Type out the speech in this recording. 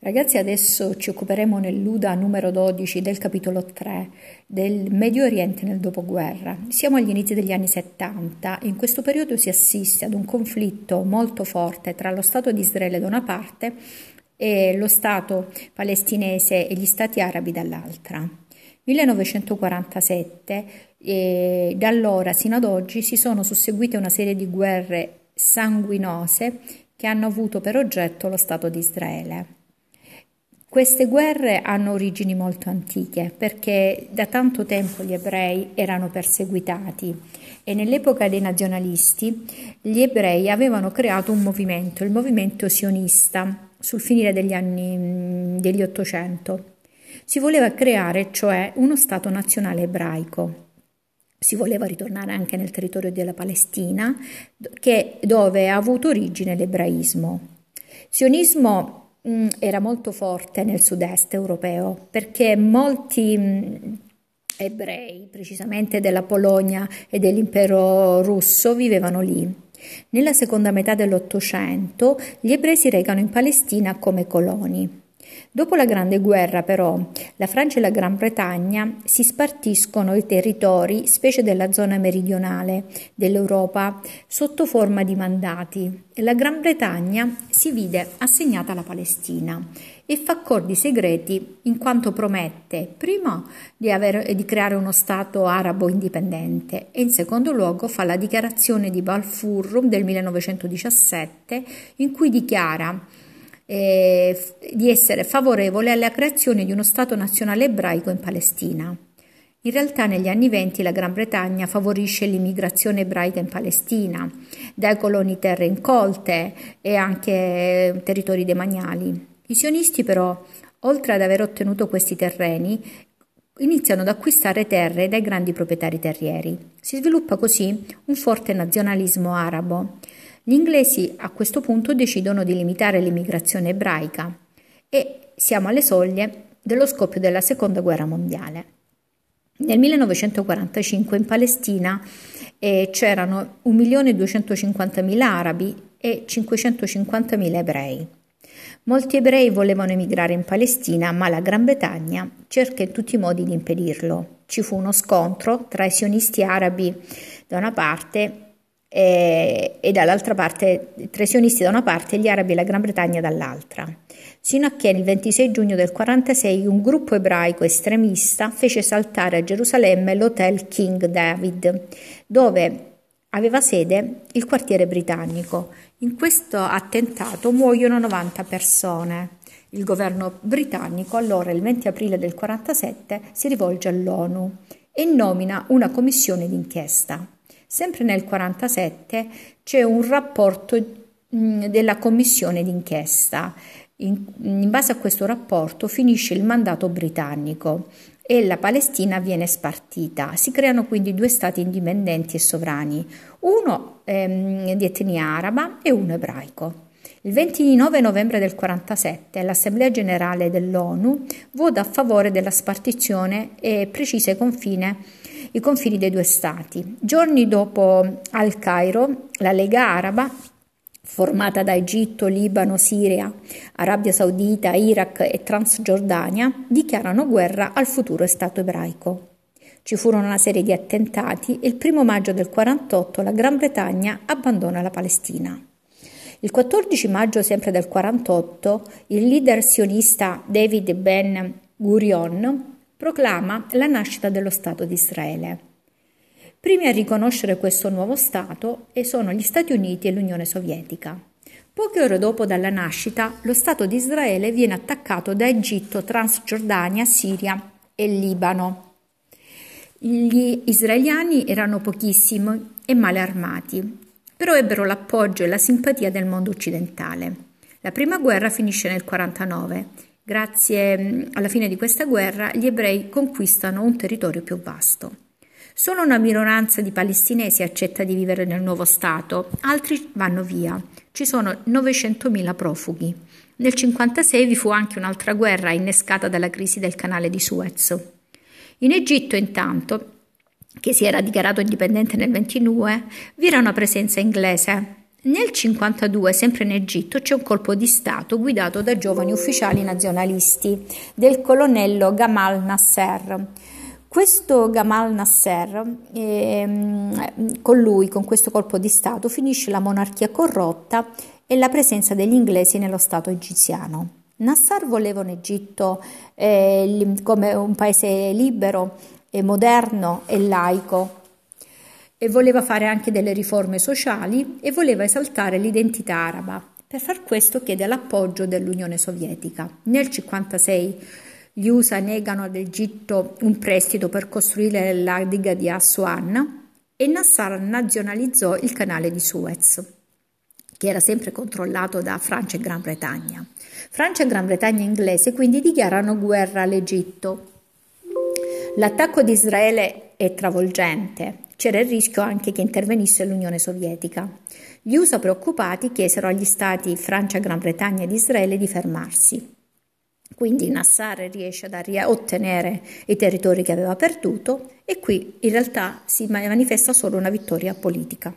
Ragazzi, adesso ci occuperemo nell'Uda numero 12 del capitolo 3 del Medio Oriente nel dopoguerra. Siamo agli inizi degli anni 70 e in questo periodo si assiste ad un conflitto molto forte tra lo Stato di Israele da una parte e lo Stato palestinese e gli Stati arabi dall'altra. 1947 e da allora sino ad oggi si sono susseguite una serie di guerre sanguinose che hanno avuto per oggetto lo Stato di Israele. Queste guerre hanno origini molto antiche perché da tanto tempo gli ebrei erano perseguitati e nell'epoca dei nazionalisti gli ebrei avevano creato un movimento, il movimento sionista, sul finire degli anni degli Ottocento. Si voleva creare cioè uno Stato nazionale ebraico. Si voleva ritornare anche nel territorio della Palestina, che, dove ha avuto origine l'ebraismo. Sionismo era molto forte nel sud-est europeo perché molti mm, ebrei, precisamente della Polonia e dell'impero russo, vivevano lì. Nella seconda metà dell'Ottocento gli ebrei si recano in Palestina come coloni. Dopo la Grande Guerra, però, la Francia e la Gran Bretagna si spartiscono i territori, specie della zona meridionale dell'Europa, sotto forma di mandati. La Gran Bretagna si vide assegnata alla Palestina e fa accordi segreti in quanto promette, prima, di, avere, di creare uno Stato arabo indipendente e in secondo luogo fa la dichiarazione di Balfour del 1917 in cui dichiara eh, di essere favorevole alla creazione di uno Stato nazionale ebraico in Palestina. In realtà negli anni venti la Gran Bretagna favorisce l'immigrazione ebraica in Palestina, dai coloni terre incolte e anche territori demaniali. I sionisti però, oltre ad aver ottenuto questi terreni, iniziano ad acquistare terre dai grandi proprietari terrieri. Si sviluppa così un forte nazionalismo arabo. Gli inglesi a questo punto decidono di limitare l'immigrazione ebraica e siamo alle soglie dello scoppio della Seconda Guerra Mondiale. Nel 1945 in Palestina eh, c'erano 1.250.000 arabi e 550.000 ebrei. Molti ebrei volevano emigrare in Palestina, ma la Gran Bretagna cerca in tutti i modi di impedirlo. Ci fu uno scontro tra i sionisti arabi da una parte e, e dall'altra parte, tra i sionisti da una parte e gli arabi e la Gran Bretagna dall'altra. Sino a che il 26 giugno del 1946 un gruppo ebraico estremista fece saltare a Gerusalemme l'hotel King David, dove aveva sede il quartiere britannico. In questo attentato muoiono 90 persone. Il governo britannico, allora il 20 aprile del 1947, si rivolge all'ONU e nomina una commissione d'inchiesta. Sempre nel 1947 c'è un rapporto mm, della commissione d'inchiesta. In, in, base a questo rapporto finisce il mandato britannico e la Palestina viene spartita. Si creano quindi due stati indipendenti e sovrani, uno ehm, di etnia araba e uno ebraico. Il 29 novembre del 1947 l'Assemblea generale dell'ONU vota a favore della spartizione e precisa i confini i confini dei due stati. Giorni dopo al Cairo, la Lega Araba formata da Egitto, Libano, Siria, Arabia Saudita, Iraq e Transgiordania, dichiarano guerra al futuro Stato ebraico. Ci furono una serie di attentati e il primo maggio del 48 la Gran Bretagna abbandona la Palestina. Il 14 maggio sempre del 48 il leader sionista David Ben Gurion proclama la nascita dello Stato di Israele. Primi a riconoscere questo nuovo Stato sono gli Stati Uniti e l'Unione Sovietica. Poche ore dopo dalla nascita, lo Stato di Israele viene attaccato da Egitto, Transgiordania, Siria e Libano. Gli israeliani erano pochissimi e male armati, però ebbero l'appoggio e la simpatia del mondo occidentale. La prima guerra finisce nel 1949 Grazie mm, alla fine di questa guerra gli ebrei conquistano un territorio più vasto. Solo una minoranza di palestinesi accetta di vivere nel nuovo Stato, altri vanno via. Ci sono 900.000 profughi. Nel 1956 vi fu anche un'altra guerra innescata dalla crisi del canale di Suez. In Egitto, intanto, che si era dichiarato indipendente nel 1929, vi era una presenza inglese Nel 1952, sempre in Egitto, c'è un colpo di Stato guidato da giovani ufficiali nazionalisti del colonnello Gamal Nasser. Questo Gamal Nasser, ehm, con lui, con questo colpo di Stato, finisce la monarchia corrotta e la presenza degli inglesi nello Stato egiziano. Nasser voleva un Egitto eh, come un paese libero, e moderno e laico, e voleva fare anche delle riforme sociali e voleva esaltare l'identità araba. Per far questo chiede l'appoggio dell'Unione Sovietica. Nel 1956 gli USA negano ad Egitto un prestito per costruire la diga di Aswan e Nasser nazionalizzò il canale di Suez, che era sempre controllato da Francia e Gran Bretagna. Francia e Gran Bretagna inglese quindi dichiarano guerra all'Egitto. L'attacco di Israele è travolgente, c'era il rischio anche che intervenisse l'Unione Sovietica. Gli USA preoccupati chiesero agli stati Francia, Gran Bretagna ed Israele di fermarsi. Quindi Nassar riesce a ottenere i territori che aveva perduto e qui in realtà si manifesta solo una vittoria politica.